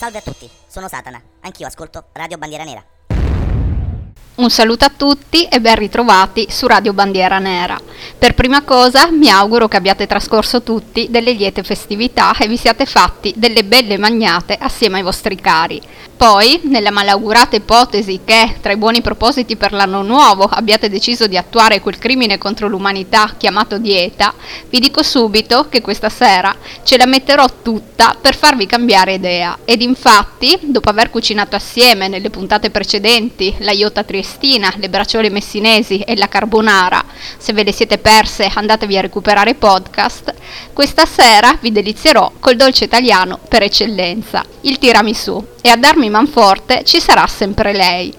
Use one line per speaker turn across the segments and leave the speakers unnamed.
Salve a tutti, sono Satana, anch'io ascolto Radio Bandiera Nera.
Un saluto a tutti e ben ritrovati su Radio Bandiera Nera. Per prima cosa mi auguro che abbiate trascorso tutti delle liete festività e vi siate fatti delle belle magnate assieme ai vostri cari. Poi, nella malaugurata ipotesi che, tra i buoni propositi per l'anno nuovo, abbiate deciso di attuare quel crimine contro l'umanità chiamato dieta, vi dico subito che questa sera ce la metterò tutta per farvi cambiare idea. Ed infatti, dopo aver cucinato assieme nelle puntate precedenti la iota triestina, le bracciole messinesi e la carbonara, se ve le siete perse andatevi a recuperare podcast, questa sera vi delizierò col dolce italiano per eccellenza, il tiramisù. E a darmi manforte ci sarà sempre lei.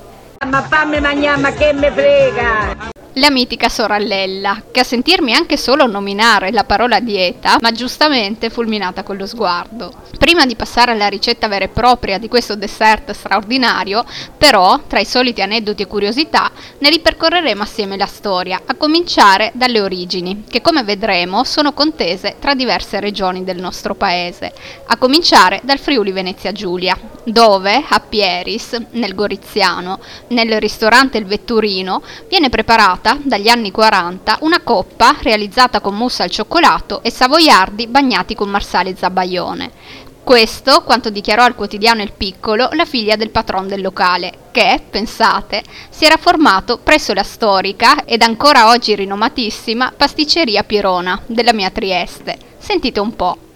Ma fammi mangiare, ma che me frega!
La mitica sorellella, che a sentirmi anche solo nominare la parola dieta, ma giustamente fulminata con lo sguardo. Prima di passare alla ricetta vera e propria di questo dessert straordinario, però, tra i soliti aneddoti e curiosità, ne ripercorreremo assieme la storia, a cominciare dalle origini, che come vedremo sono contese tra diverse regioni del nostro paese, a cominciare dal Friuli Venezia Giulia, dove, a Pieris, nel Goriziano, nel ristorante Il Vetturino, viene preparato creata dagli anni 40 una coppa realizzata con mousse al cioccolato e savoiardi bagnati con marsale zabaione. Questo quanto dichiarò al quotidiano Il Piccolo la figlia del patron del locale, che, pensate, si era formato presso la storica ed ancora oggi rinomatissima pasticceria Pirona della mia Trieste. Sentite un po'.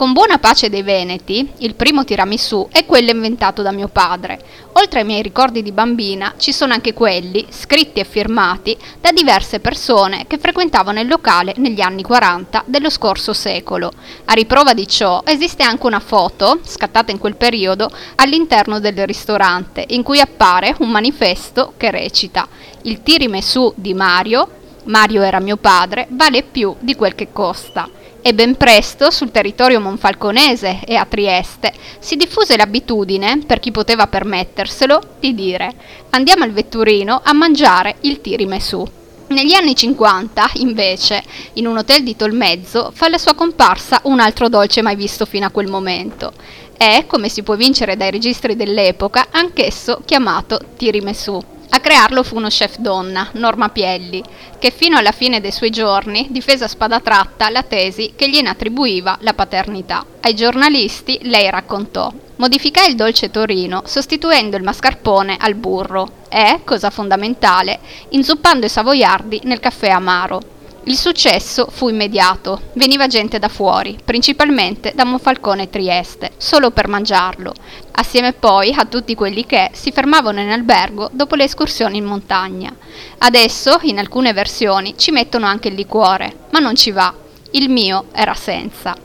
Con buona pace dei Veneti, il primo tiramisù è quello inventato da mio padre. Oltre ai miei ricordi di bambina, ci sono anche quelli, scritti e firmati, da diverse persone che frequentavano il locale negli anni 40 dello scorso secolo. A riprova di ciò esiste anche una foto, scattata in quel periodo, all'interno del ristorante, in cui appare un manifesto che recita Il tiramisù di Mario, Mario era mio padre, vale più di quel che costa e ben presto sul territorio monfalconese e a Trieste si diffuse l'abitudine, per chi poteva permetterselo, di dire andiamo al vetturino a mangiare il tirimesù. Negli anni 50, invece, in un hotel di Tolmezzo fa la sua comparsa un altro dolce mai visto fino a quel momento. È, come si può vincere dai registri dell'epoca, anch'esso chiamato tirimesù. A crearlo fu uno chef donna, Norma Pielli, che fino alla fine dei suoi giorni difese a spada tratta la tesi che gliene attribuiva la paternità. Ai giornalisti lei raccontò Modificai il dolce torino sostituendo il mascarpone al burro e, cosa fondamentale, inzuppando i savoiardi nel caffè amaro. Il successo fu immediato, veniva gente da fuori, principalmente da Monfalcone e Trieste, solo per mangiarlo, assieme poi a tutti quelli che si fermavano in albergo dopo le escursioni in montagna. Adesso, in alcune versioni, ci mettono anche il liquore, ma non ci va. Il mio era senza.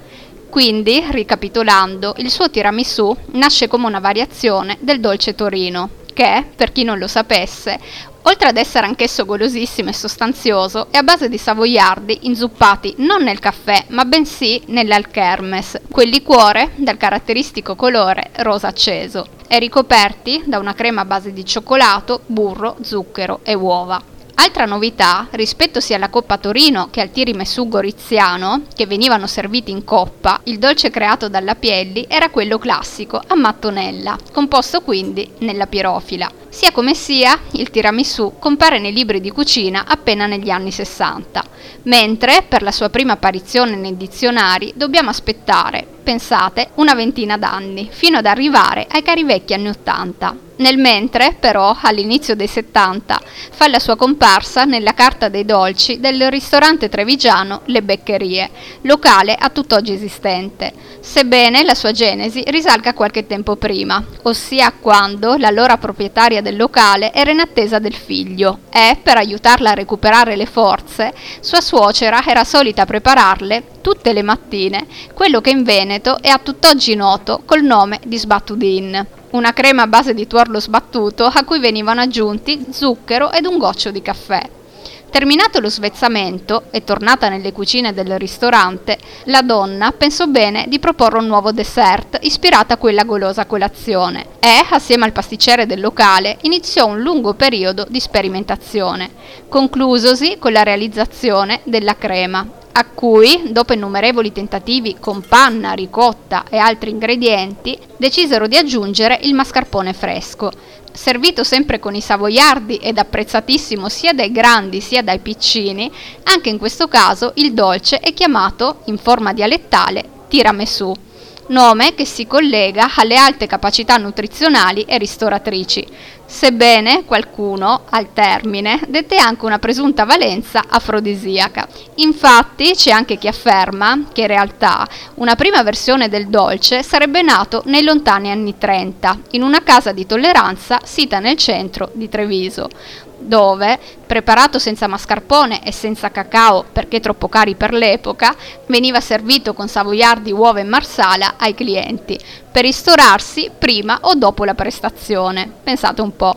Quindi, ricapitolando, il suo tiramisù nasce come una variazione del dolce torino, che, per chi non lo sapesse, Oltre ad essere anch'esso golosissimo e sostanzioso, è a base di savoiardi inzuppati non nel caffè, ma bensì nell'alchermes, quel liquore dal caratteristico colore rosa acceso, e ricoperti da una crema a base di cioccolato, burro, zucchero e uova. Altra novità, rispetto sia alla Coppa Torino che al tiramisù goriziano, che venivano serviti in coppa, il dolce creato dalla Pielli era quello classico, a mattonella, composto quindi nella pirofila. Sia come sia, il tiramisù compare nei libri di cucina appena negli anni 60, mentre per la sua prima apparizione nei dizionari dobbiamo aspettare, pensate, una ventina d'anni, fino ad arrivare ai cari vecchi anni 80. Nel mentre, però, all'inizio dei 70, fa la sua comparsa nella carta dei dolci del ristorante trevigiano Le Beccherie, locale a tutt'oggi esistente, sebbene la sua genesi risalga qualche tempo prima, ossia quando l'allora proprietaria del locale era in attesa del figlio e, per aiutarla a recuperare le forze, sua suocera era solita prepararle tutte le mattine quello che in Veneto è a tutt'oggi noto col nome di sbattudin una crema a base di tuorlo sbattuto a cui venivano aggiunti zucchero ed un goccio di caffè. Terminato lo svezzamento e tornata nelle cucine del ristorante, la donna pensò bene di proporre un nuovo dessert ispirato a quella golosa colazione e, assieme al pasticcere del locale, iniziò un lungo periodo di sperimentazione, conclusosi con la realizzazione della crema, a cui, dopo innumerevoli tentativi con panna, ricotta e altri ingredienti, decisero di aggiungere il mascarpone fresco, servito sempre con i savoiardi ed apprezzatissimo sia dai grandi sia dai piccini, anche in questo caso il dolce è chiamato, in forma dialettale, tiramisù nome che si collega alle alte capacità nutrizionali e ristoratrici, sebbene qualcuno, al termine, dette anche una presunta valenza afrodisiaca. Infatti c'è anche chi afferma che in realtà una prima versione del dolce sarebbe nato nei lontani anni 30, in una casa di tolleranza sita nel centro di Treviso dove, preparato senza mascarpone e senza cacao perché troppo cari per l'epoca, veniva servito con savoiardi, uova e marsala ai clienti, per ristorarsi prima o dopo la prestazione. Pensate un po'.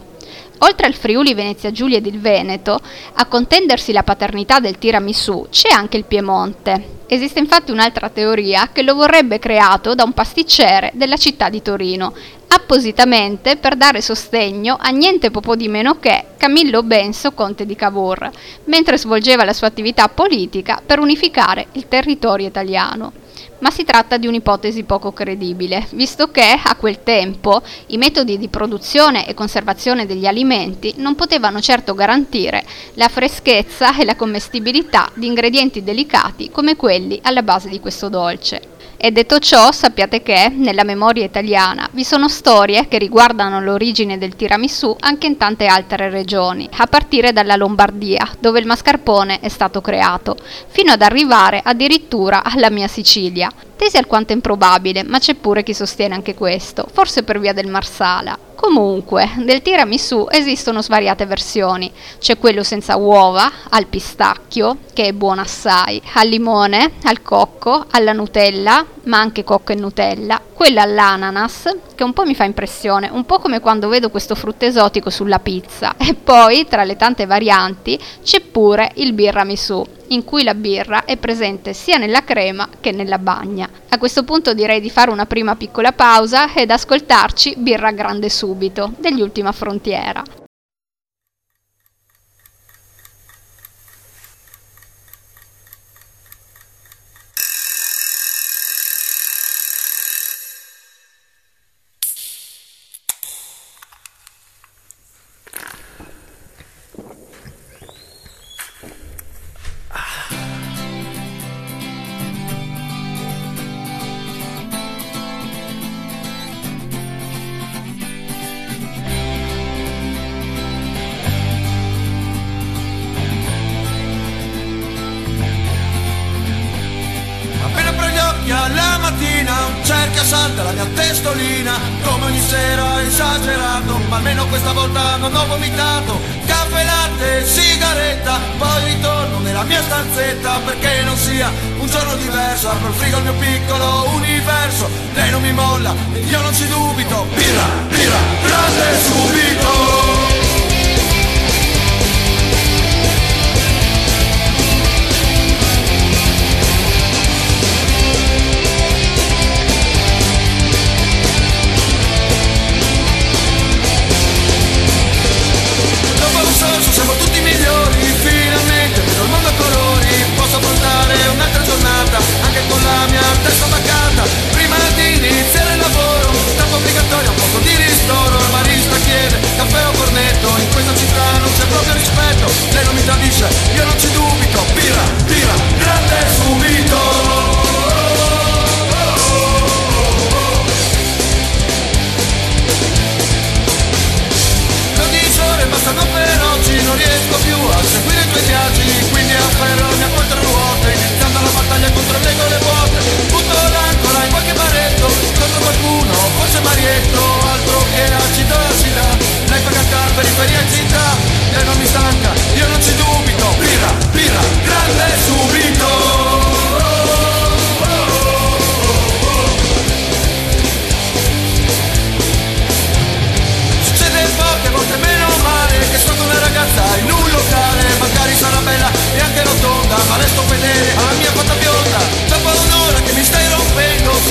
Oltre al Friuli Venezia Giulia ed il Veneto, a contendersi la paternità del tiramisù c'è anche il Piemonte. Esiste infatti un'altra teoria che lo vorrebbe creato da un pasticcere della città di Torino, appositamente per dare sostegno a niente po' di meno che Camillo Benso, conte di Cavour, mentre svolgeva la sua attività politica per unificare il territorio italiano ma si tratta di un'ipotesi poco credibile, visto che a quel tempo i metodi di produzione e conservazione degli alimenti non potevano certo garantire la freschezza e la commestibilità di ingredienti delicati come quelli alla base di questo dolce. E detto ciò, sappiate che nella memoria italiana vi sono storie che riguardano l'origine del tiramisù anche in tante altre regioni, a partire dalla Lombardia, dove il mascarpone è stato creato, fino ad arrivare addirittura alla mia Sicilia. Tesi alquanto improbabile, ma c'è pure chi sostiene anche questo, forse per via del Marsala. Comunque, del tiramisù esistono svariate versioni. C'è quello senza uova, al pistacchio, che è buono assai, al limone, al cocco, alla Nutella, ma anche cocco e Nutella, quello all'ananas, che un po' mi fa impressione, un po' come quando vedo questo frutto esotico sulla pizza. E poi, tra le tante varianti, c'è pure il birramisù, in cui la birra è presente sia nella crema che nella bagna. A questo punto direi di fare una prima piccola pausa ed ascoltarci Birra Grande Subito degli Ultima Frontiera.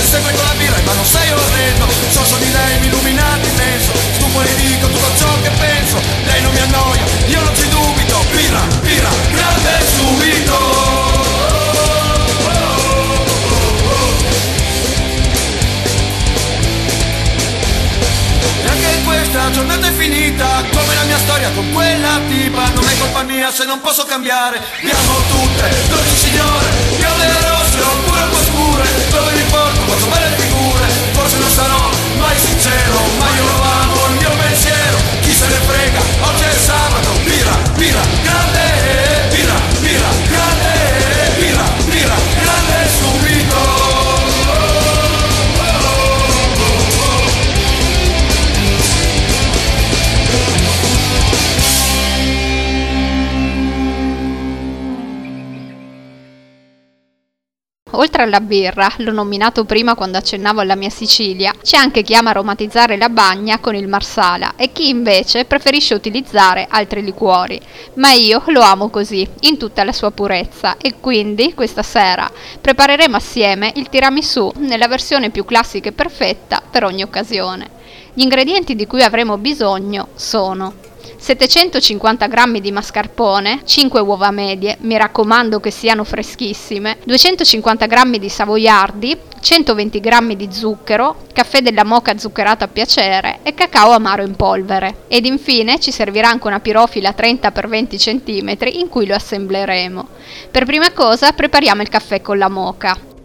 Rompendo Se segui con la birra ma non sei orrendo. So so di lei mi illuminati immenso Stufo e dico tutto ciò che penso. Lei non mi annoia, io non ci dubito giornata è finita Come la mia storia con quella tipa. Non è colpa mia se non posso cambiare. Abbiamo tutte, dolci signore Viola rosse oppure un po' scure. Dove mi porto, quanto belle figure. Forse non sarò mai sincero Ma io lo amo, il mio pensiero. Chi se ne frega, oggi è sabato Birra, birra, grande
Oltre alla birra, l'ho nominato prima quando accennavo alla mia Sicilia, c'è anche chi ama aromatizzare la bagna con il marsala e chi invece preferisce utilizzare altri liquori. Ma io lo amo così, in tutta la sua purezza, e quindi questa sera prepareremo assieme il tiramisù nella versione più classica e perfetta per ogni occasione. Gli ingredienti di cui avremo bisogno sono 750 g di mascarpone, 5 uova medie, mi raccomando che siano freschissime, 250 g di savoiardi, 120 g di zucchero, caffè della moca zuccherato a piacere e cacao amaro in polvere. Ed infine ci servirà anche una pirofila 30 x 20 cm in cui lo assembleremo. Per prima cosa prepariamo il caffè con la moca.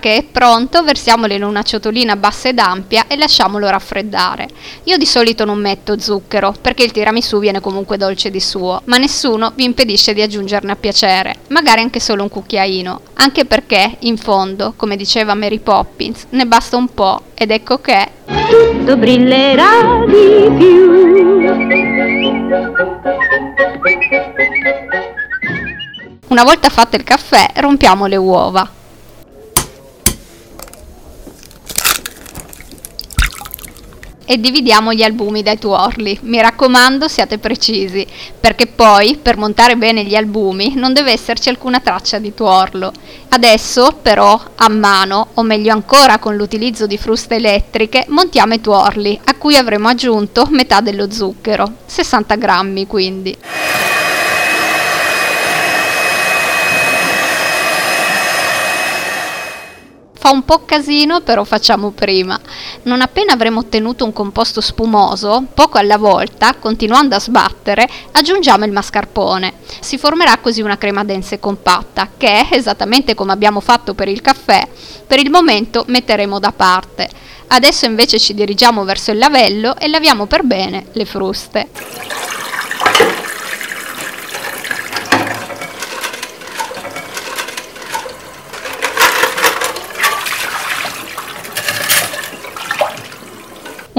Che è pronto, versiamolo in una ciotolina bassa ed ampia e lasciamolo raffreddare. Io di solito non metto zucchero, perché il tiramisù viene comunque dolce di suo, ma nessuno vi impedisce di aggiungerne a piacere, magari anche solo un cucchiaino, anche perché, in fondo, come diceva Mary Poppins, ne basta un po' ed ecco che...
Tutto brillerà di più.
Una volta fatto il caffè, rompiamo le uova. E dividiamo gli albumi dai tuorli. Mi raccomando, siate precisi, perché poi per montare bene gli albumi non deve esserci alcuna traccia di tuorlo. Adesso, però, a mano, o meglio ancora con l'utilizzo di fruste elettriche, montiamo i tuorli, a cui avremo aggiunto metà dello zucchero, 60 grammi quindi. Fa un po' casino, però facciamo prima. Non appena avremo ottenuto un composto spumoso, poco alla volta, continuando a sbattere, aggiungiamo il mascarpone. Si formerà così una crema densa e compatta, che, esattamente come abbiamo fatto per il caffè, per il momento metteremo da parte. Adesso invece ci dirigiamo verso il lavello e laviamo per bene le fruste.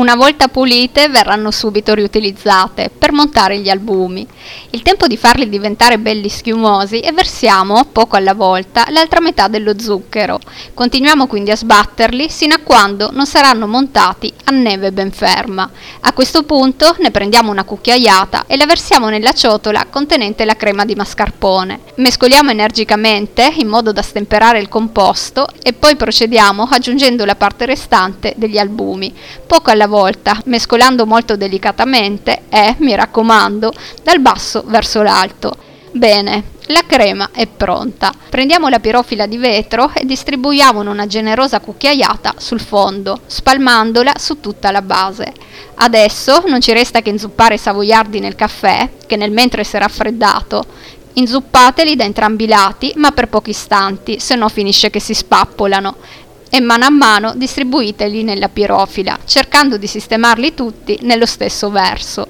Una volta pulite verranno subito riutilizzate per montare gli albumi. Il tempo di farli diventare belli schiumosi e versiamo, poco alla volta, l'altra metà dello zucchero. Continuiamo quindi a sbatterli sino a quando non saranno montati a neve ben ferma. A questo punto ne prendiamo una cucchiaiata e la versiamo nella ciotola contenente la crema di mascarpone. Mescoliamo energicamente in modo da stemperare il composto e poi procediamo aggiungendo la parte restante degli albumi. Poco alla volta, mescolando molto delicatamente e, mi raccomando, dal basso verso l'alto. Bene, la crema è pronta. Prendiamo la pirofila di vetro e distribuiamo una generosa cucchiaiata sul fondo, spalmandola su tutta la base. Adesso non ci resta che inzuppare i savoiardi nel caffè, che nel mentre si è raffreddato. Inzuppateli da entrambi i lati, ma per pochi istanti, se no finisce che si spappolano e mano a mano distribuiteli nella pirofila, cercando di sistemarli tutti nello stesso verso.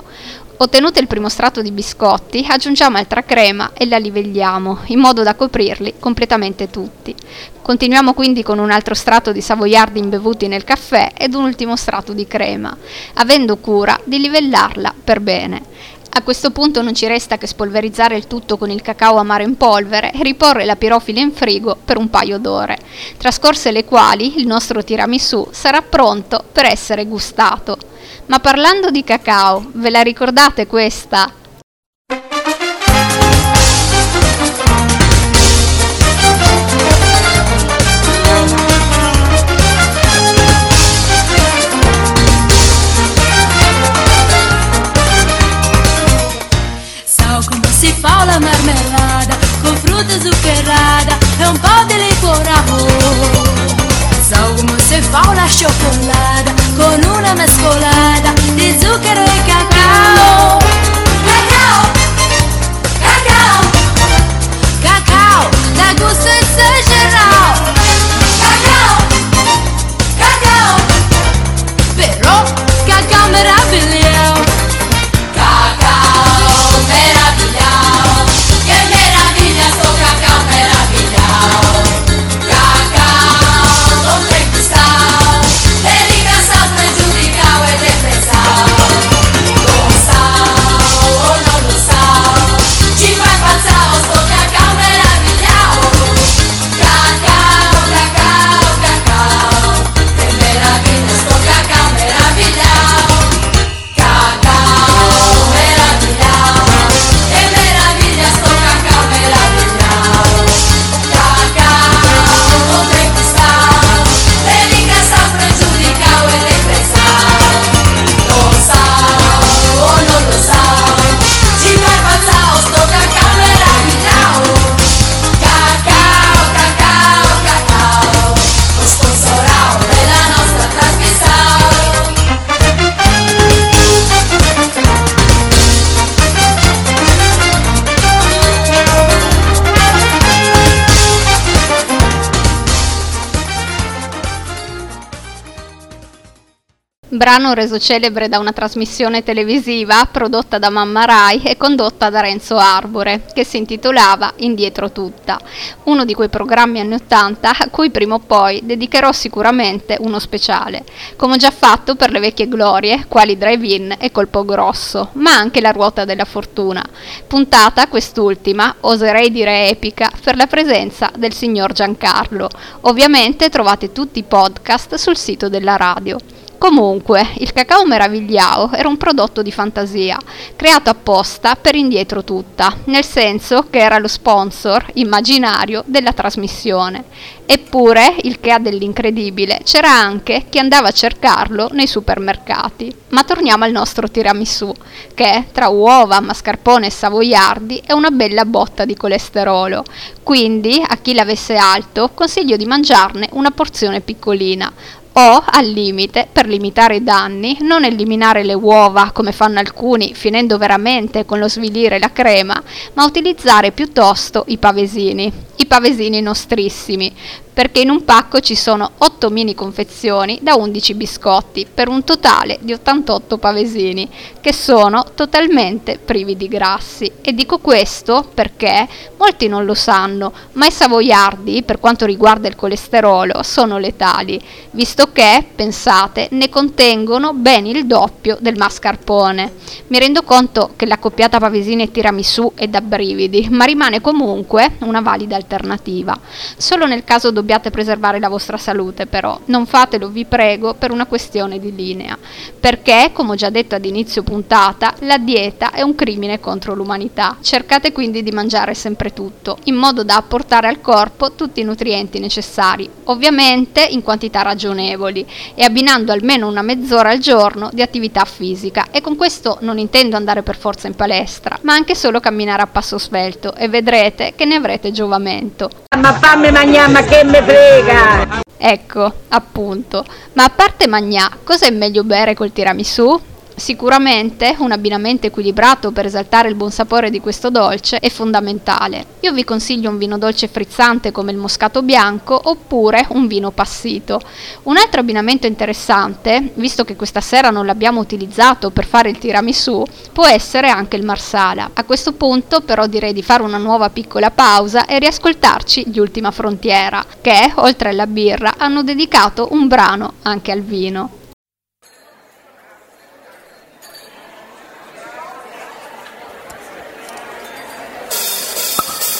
Ottenuto il primo strato di biscotti, aggiungiamo altra crema e la livelliamo, in modo da coprirli completamente tutti. Continuiamo quindi con un altro strato di savoiardi imbevuti nel caffè ed un ultimo strato di crema, avendo cura di livellarla per bene. A questo punto non ci resta che spolverizzare il tutto con il cacao amaro in polvere e riporre la pirofila in frigo per un paio d'ore, trascorse le quali il nostro tiramisù sarà pronto per essere gustato. Ma parlando di cacao, ve la ricordate questa?
si fa la marmellada con frutta zuccherata e un po' di licorado. come si fa la cioccolata con una mescolata di zucchero e cacao
Brano reso celebre da una trasmissione televisiva prodotta da Mamma Rai e condotta da Renzo Arbore, che si intitolava Indietro tutta, uno di quei programmi anni Ottanta a cui prima o poi dedicherò sicuramente uno speciale, come ho già fatto per le vecchie glorie, quali Drive-In e Colpo Grosso, ma anche La Ruota della Fortuna, puntata quest'ultima, oserei dire epica, per la presenza del signor Giancarlo. Ovviamente trovate tutti i podcast sul sito della radio. Comunque, il cacao meravigliao era un prodotto di fantasia, creato apposta per indietro tutta, nel senso che era lo sponsor immaginario della trasmissione. Eppure, il che ha dell'incredibile, c'era anche chi andava a cercarlo nei supermercati. Ma torniamo al nostro tiramisù, che tra uova, mascarpone e savoiardi è una bella botta di colesterolo. Quindi, a chi l'avesse alto, consiglio di mangiarne una porzione piccolina, o, al limite, per limitare i danni, non eliminare le uova come fanno alcuni, finendo veramente con lo svilire la crema, ma utilizzare piuttosto i pavesini, i pavesini nostrissimi, perché in un pacco ci sono 8 mini confezioni da 11 biscotti, per un totale di 88 pavesini, che sono totalmente privi di grassi. E dico questo perché molti non lo sanno, ma i savoiardi, per quanto riguarda il colesterolo, sono letali, visto che, pensate, ne contengono ben il doppio del mascarpone. Mi rendo conto che l'accoppiata pavesini e tiramisù è da brividi, ma rimane comunque una valida alternativa. Solo nel caso dobbiate preservare la vostra salute, però non fatelo, vi prego, per una questione di linea, perché, come ho già detto ad inizio puntata, la dieta è un crimine contro l'umanità. Cercate quindi di mangiare sempre tutto, in modo da apportare al corpo tutti i nutrienti necessari, ovviamente in quantità ragionevoli e abbinando almeno una mezz'ora al giorno di attività fisica. E con questo non intendo andare per forza in palestra, ma anche solo camminare a passo svelto e vedrete che ne avrete giovamento.
Ma fammi mangiare, ma che me frega!
Ecco, appunto. Ma a parte magnà, cosa è meglio bere col tiramisù? Sicuramente un abbinamento equilibrato per esaltare il buon sapore di questo dolce è fondamentale. Io vi consiglio un vino dolce frizzante come il moscato bianco oppure un vino passito. Un altro abbinamento interessante, visto che questa sera non l'abbiamo utilizzato per fare il tiramisù, può essere anche il marsala. A questo punto però direi di fare una nuova piccola pausa e riascoltarci gli Ultima Frontiera, che oltre alla birra hanno dedicato un brano anche al vino.
Sei bianco, rosso, nero, rosato, brunello Sei mosso d'agosto, sei nuovo poi novello Ristori compagnia sulla nostra via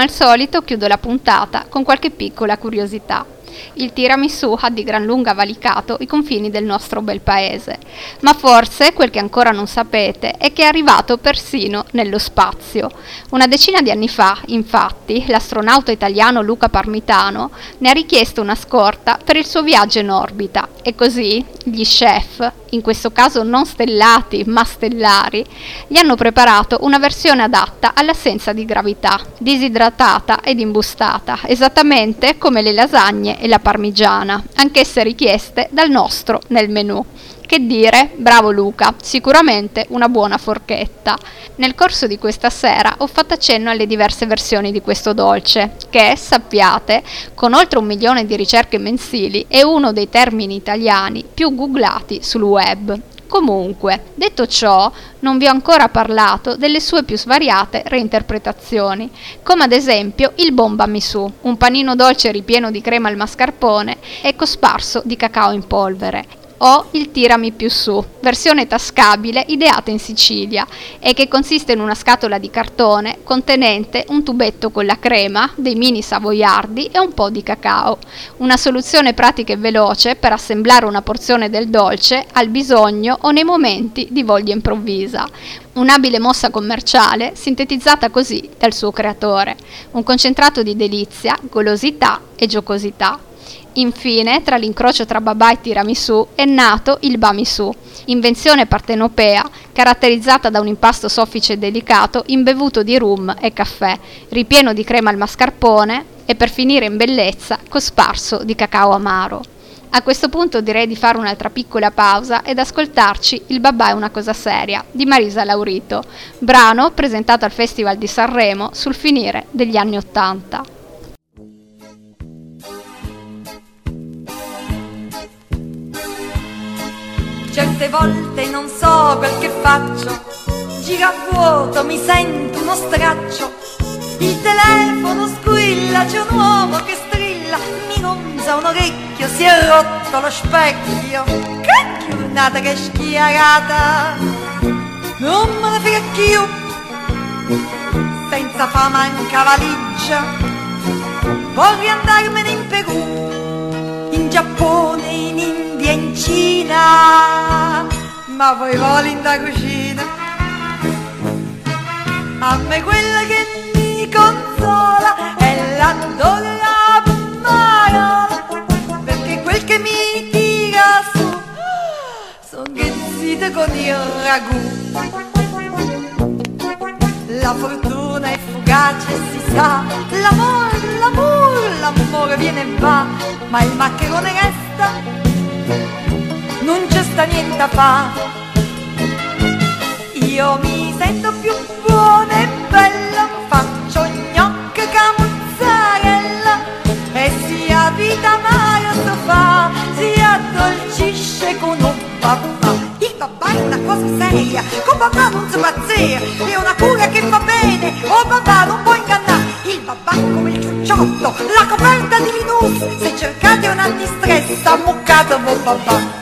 Come al solito chiudo la puntata con qualche piccola curiosità. Il tiramisù ha di gran lunga valicato i confini del nostro bel paese, ma forse quel che ancora non sapete è che è arrivato persino nello spazio. Una decina di anni fa, infatti, l'astronauta italiano Luca Parmitano ne ha richiesto una scorta per il suo viaggio in orbita e così gli chef, in questo caso non stellati ma stellari, gli hanno preparato una versione adatta all'assenza di gravità, disidratata ed imbustata, esattamente come le lasagne e la parmigiana, anch'esse richieste dal nostro nel menù. Che dire, bravo Luca, sicuramente una buona forchetta. Nel corso di questa sera ho fatto accenno alle diverse versioni di questo dolce, che, sappiate, con oltre un milione di ricerche mensili, è uno dei termini italiani più googlati sul web. Comunque, detto ciò, non vi ho ancora parlato delle sue più svariate reinterpretazioni, come ad esempio il bomba misu, un panino dolce ripieno di crema al mascarpone e cosparso di cacao in polvere, o il tirami più su, versione tascabile ideata in Sicilia e che consiste in una scatola di cartone contenente un tubetto con la crema, dei mini savoiardi e un po' di cacao. Una soluzione pratica e veloce per assemblare una porzione del dolce al bisogno o nei momenti di voglia improvvisa. Un'abile mossa commerciale sintetizzata così dal suo creatore, un concentrato di delizia, golosità e giocosità. Infine, tra l'incrocio tra babà e tiramisù è nato il bamisù, invenzione partenopea caratterizzata da un impasto soffice e delicato imbevuto di rum e caffè, ripieno di crema al mascarpone e per finire in bellezza cosparso di cacao amaro. A questo punto direi di fare un'altra piccola pausa ed ascoltarci Il babà è una cosa seria di Marisa Laurito, brano presentato al Festival di Sanremo sul finire degli anni Ottanta.
Certe volte non so quel che faccio, gira a vuoto, mi sento uno straccio. Il telefono squilla, c'è un uomo che strilla, mi gonza un orecchio, si è rotto lo specchio. Che giornata che schiarata, non me ne frega più, senza fama manca valigia, vorrei andarmene in Perù, in Giappone, in India, in Cina, ma poi voli in da cucina. A me quella che mi consola è la donna parola, perché quel che mi tira su son ghezzite con il ragù. La fortuna è fugace, si sa, l'amore, l'amore, l'amore viene e va, ma il maccherone resta, non c'è sta niente a fa. Io mi sento più buona e bella, faccio gnocca camuzzarella e sia vita mare so fa, si addolcisce con un papà. Il papà è una cosa seria, con papà non si pazzia, è una cura che fa bene, oh papà non può ingannare. Il papà è come il ciucciotto, la coperta di Linus, se cercate un antistress, ammuccate voi papà.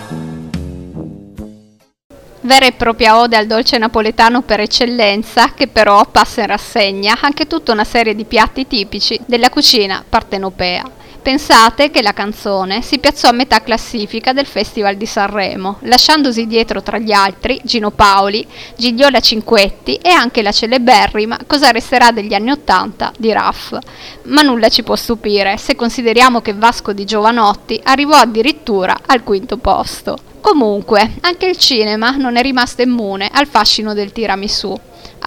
Vera e propria ode al dolce napoletano per eccellenza, che però passa in rassegna anche tutta una serie di piatti tipici della cucina partenopea. Pensate che la canzone si piazzò a metà classifica del Festival di Sanremo, lasciandosi dietro tra gli altri Gino Paoli, Gigliola Cinquetti e anche la celeberrima Cosa resterà degli anni Ottanta di Raff. Ma nulla ci può stupire se consideriamo che Vasco di Giovanotti arrivò addirittura al quinto posto. Comunque, anche il cinema non è rimasto immune al fascino del tiramisù.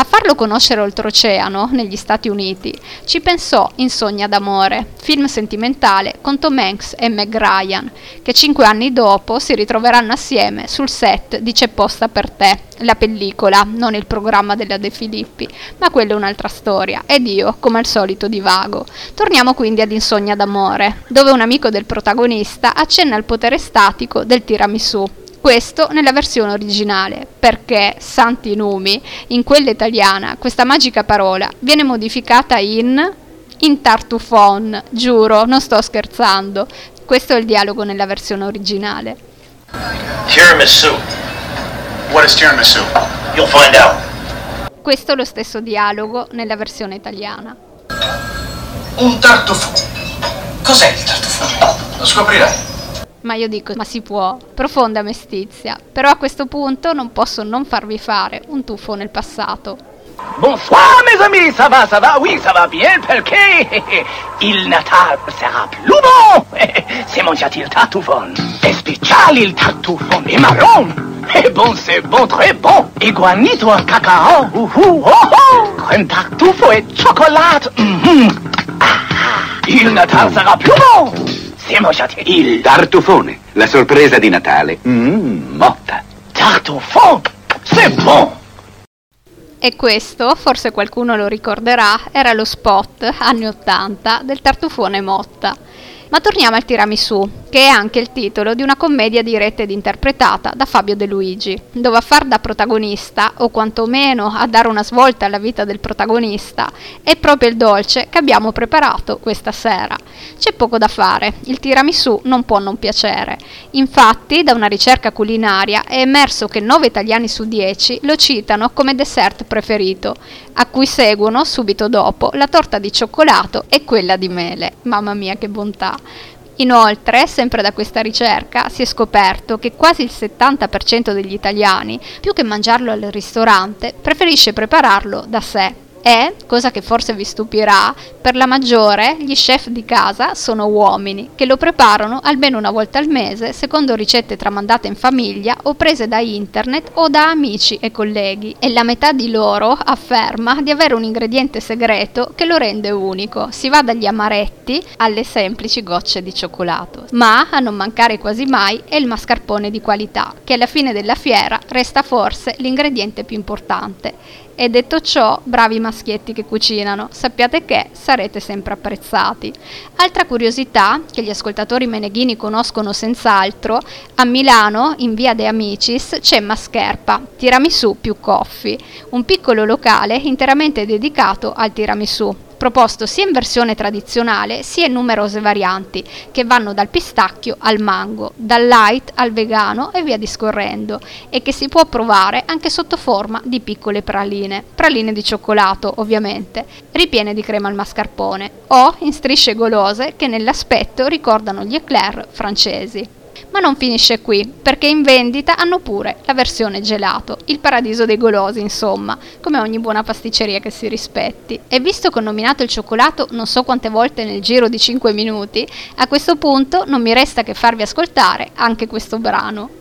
A farlo conoscere oltreoceano, negli Stati Uniti, ci pensò Insogna d'amore, film sentimentale con Tom Hanks e Meg Ryan, che cinque anni dopo si ritroveranno assieme sul set di C'è posta per te, la pellicola, non il programma della De Filippi, ma quella è un'altra storia, ed io, come al solito, divago. Torniamo quindi ad Insogna d'amore, dove un amico del protagonista accenna al potere statico del tiramisù, questo nella versione originale, perché, santi numi, in quella italiana questa magica parola viene modificata in in tartufon, giuro, non sto scherzando. Questo è il dialogo nella versione originale.
Tiramisu. What is tiramisu? You'll find out.
Questo è lo stesso dialogo nella versione italiana.
Un tartufone. Cos'è il tartufone? Lo scoprirai.
Ma io dico, ma si può, profonda mestizia. Però a questo punto non posso non farvi fare un tuffo nel passato.
Bonsoir mes amis, ça va, ça va, oui, ça va bien, perché il Natal sarà più bon. C'est mangiati il tartufone, è speciale il tartufone, è marron. È bon, c'est bon, très bon. E guanito al cacao, uh, uh, oh, oh. Crème tartufo e cioccolato. mhm. Ah, il Natal sarà più bon. C'est mangiati il
Tartufone, la sorpresa di Natale. Mmm, motta.
tartufone, c'est bon.
E questo, forse qualcuno lo ricorderà, era lo spot anni 80 del tartufone Motta. Ma torniamo al tiramisù, che è anche il titolo di una commedia diretta ed interpretata da Fabio De Luigi, dove a far da protagonista, o quantomeno a dare una svolta alla vita del protagonista, è proprio il dolce che abbiamo preparato questa sera. C'è poco da fare, il tiramisù non può non piacere. Infatti, da una ricerca culinaria è emerso che 9 italiani su 10 lo citano come dessert preferito, a cui seguono subito dopo la torta di cioccolato e quella di mele. Mamma mia che bontà! Inoltre, sempre da questa ricerca, si è scoperto che quasi il 70% degli italiani, più che mangiarlo al ristorante, preferisce prepararlo da sé. E, cosa che forse vi stupirà, per la maggiore gli chef di casa sono uomini che lo preparano almeno una volta al mese secondo ricette tramandate in famiglia o prese da internet o da amici e colleghi e la metà di loro afferma di avere un ingrediente segreto che lo rende unico. Si va dagli amaretti alle semplici gocce di cioccolato. Ma a non mancare quasi mai è il mascarpone di qualità, che alla fine della fiera resta forse l'ingrediente più importante. E detto ciò, bravi maschietti che cucinano, sappiate che sarete sempre apprezzati. Altra curiosità che gli ascoltatori meneghini conoscono senz'altro, a Milano, in via De Amicis, c'è Mascherpa, tiramisù più coffee, un piccolo locale interamente dedicato al tiramisù proposto sia in versione tradizionale sia in numerose varianti che vanno dal pistacchio al mango, dal light al vegano e via discorrendo e che si può provare anche sotto forma di piccole praline, praline di cioccolato ovviamente, ripiene di crema al mascarpone o in strisce golose che nell'aspetto ricordano gli eclair francesi. Ma non finisce qui, perché in vendita hanno pure la versione gelato, il paradiso dei golosi, insomma, come ogni buona pasticceria che si rispetti. E visto che ho nominato il cioccolato non so quante volte nel giro di 5 minuti, a questo punto non mi resta che farvi ascoltare anche questo brano.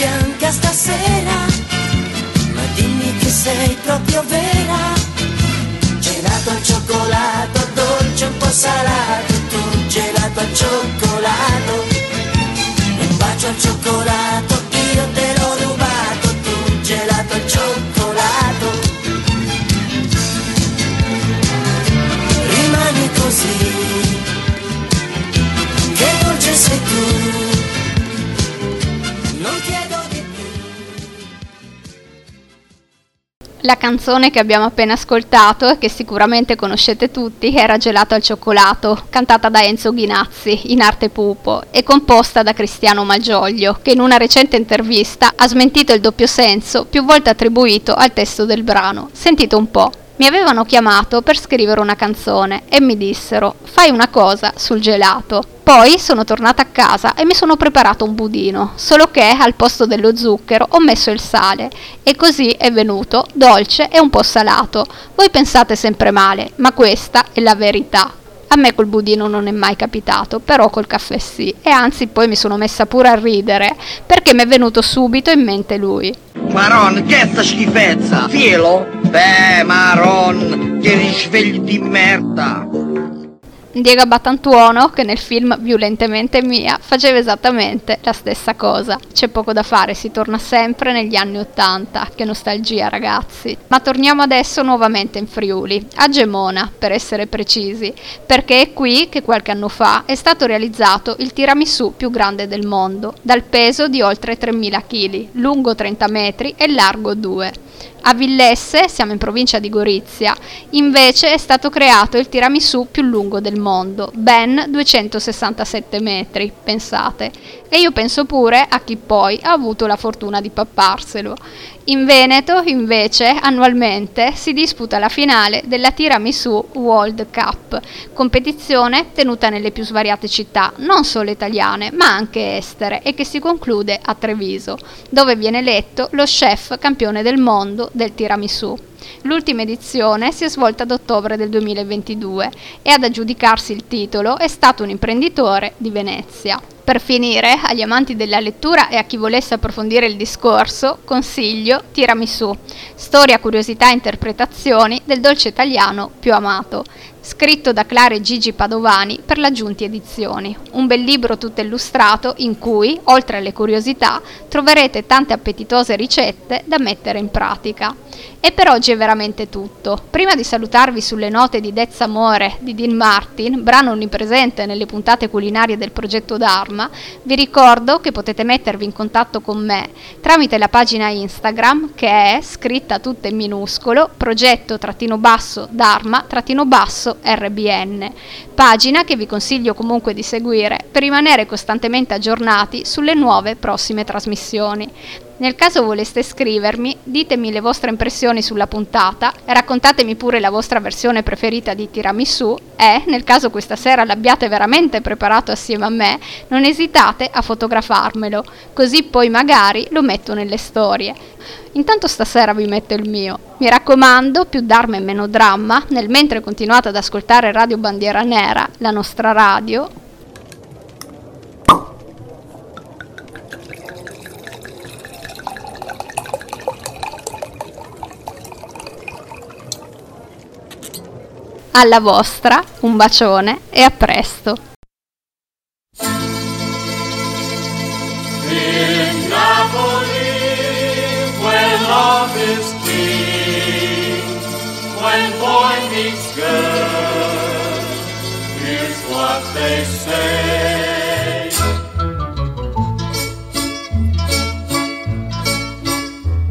Bianca stasera, ma dimmi che sei proprio vera, gelato al cioccolato, dolce un po' salato, tu gelato al cioccolato, un bacio al cioccolato,
La canzone che abbiamo appena ascoltato e che sicuramente conoscete tutti era Gelato al cioccolato, cantata da Enzo Ghinazzi in arte pupo e composta da Cristiano Malgioglio, che in una recente intervista ha smentito il doppio senso più volte attribuito al testo del brano. Sentite un po'. Mi avevano chiamato per scrivere una canzone e mi dissero fai una cosa sul gelato. Poi sono tornata a casa e mi sono preparato un budino, solo che al posto dello zucchero ho messo il sale e così è venuto dolce e un po' salato. Voi pensate sempre male, ma questa è la verità. A me col budino non è mai capitato, però col caffè sì. E anzi poi mi sono messa pure a ridere perché mi è venuto subito in mente lui.
Maron, che sta schifezza? Fielo? Beh, Maron, che risveglio di merda.
Diego Battantuono, che nel film Violentemente Mia faceva esattamente la stessa cosa. C'è poco da fare, si torna sempre negli anni Ottanta. Che nostalgia, ragazzi. Ma torniamo adesso nuovamente in Friuli, a Gemona, per essere precisi, perché è qui che qualche anno fa è stato realizzato il tiramisù più grande del mondo, dal peso di oltre 3.000 kg, lungo 30 metri e largo 2. A Villesse, siamo in provincia di Gorizia, invece è stato creato il tiramisù più lungo del mondo, ben 267 metri, pensate. E io penso pure a chi poi ha avuto la fortuna di papparselo. In Veneto, invece, annualmente si disputa la finale della Tiramisù World Cup, competizione tenuta nelle più svariate città, non solo italiane, ma anche estere, e che si conclude a Treviso, dove viene eletto lo chef campione del mondo del tiramisù. L'ultima edizione si è svolta ad ottobre del 2022 e ad aggiudicarsi il titolo è stato un imprenditore di Venezia. Per finire, agli amanti della lettura e a chi volesse approfondire il discorso, consiglio Tiramisù, storia, curiosità e interpretazioni del dolce italiano più amato, scritto da Clara e Gigi Padovani per la Giunti Edizioni. Un bel libro tutto illustrato in cui, oltre alle curiosità, troverete tante appetitose ricette da mettere in pratica. E per oggi è veramente tutto. Prima di salutarvi sulle note di Dez Amore di Dean Martin, brano onnipresente nelle puntate culinarie del progetto Dharma, vi ricordo che potete mettervi in contatto con me tramite la pagina Instagram che è scritta tutta in minuscolo progetto-basso-dharma-basso RBN, pagina che vi consiglio comunque di seguire per rimanere costantemente aggiornati sulle nuove prossime trasmissioni. Nel caso voleste scrivermi, ditemi le vostre impressioni sulla puntata, raccontatemi pure la vostra versione preferita di tiramisù e, nel caso questa sera l'abbiate veramente preparato assieme a me, non esitate a fotografarmelo, così poi magari lo metto nelle storie. Intanto stasera vi metto il mio. Mi raccomando, più d'arma e meno dramma, nel mentre continuate ad ascoltare Radio Bandiera Nera, la nostra radio, alla vostra, un bacione e a presto.
They say.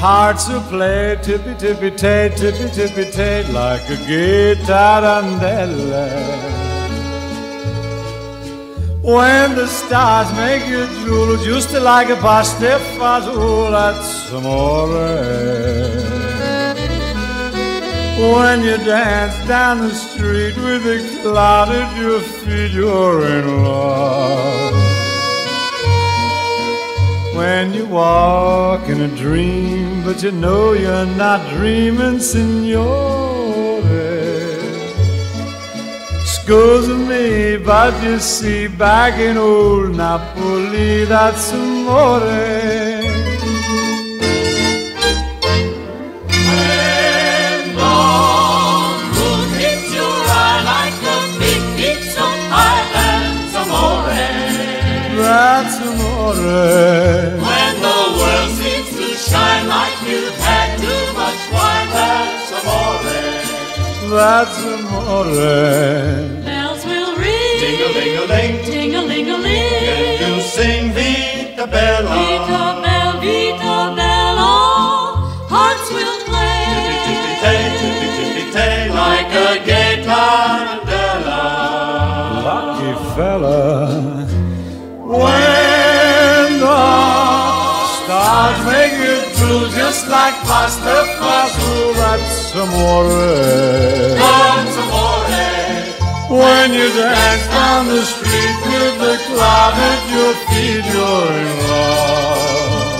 Hearts will play tippy tippy tay, tippy tippy tay, like a guitar. When the stars make you drool, just like a pasta fazool, that's amore. When you dance down the street with a cloud at your feet, you're in love when you walk in a dream, but you know you're not dreaming, signore. me but you see, back in old Napoli, that's amore.
That's love
When
the world seems to shine like you've had too much wine, that's amore.
That's amore.
Bells will ring.
Ding-a-ling-a-ling.
Ding-a-ling-a-ling.
And you sing Vita Bella.
Vita
make it blue, just like pasta fasul, that's amore.
That's amore.
When you dance down the street with the cloud at your feet, you're in love.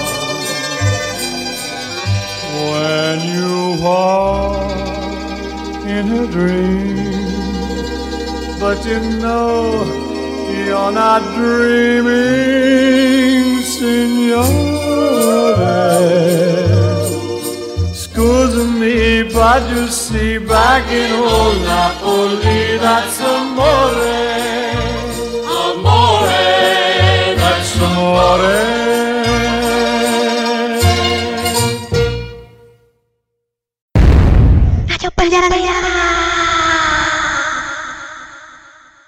When you walk in a dream, but you know you're not dreaming, signore. Scusami, but you see, back in old Napoli, that's amore. Amore, that's amore.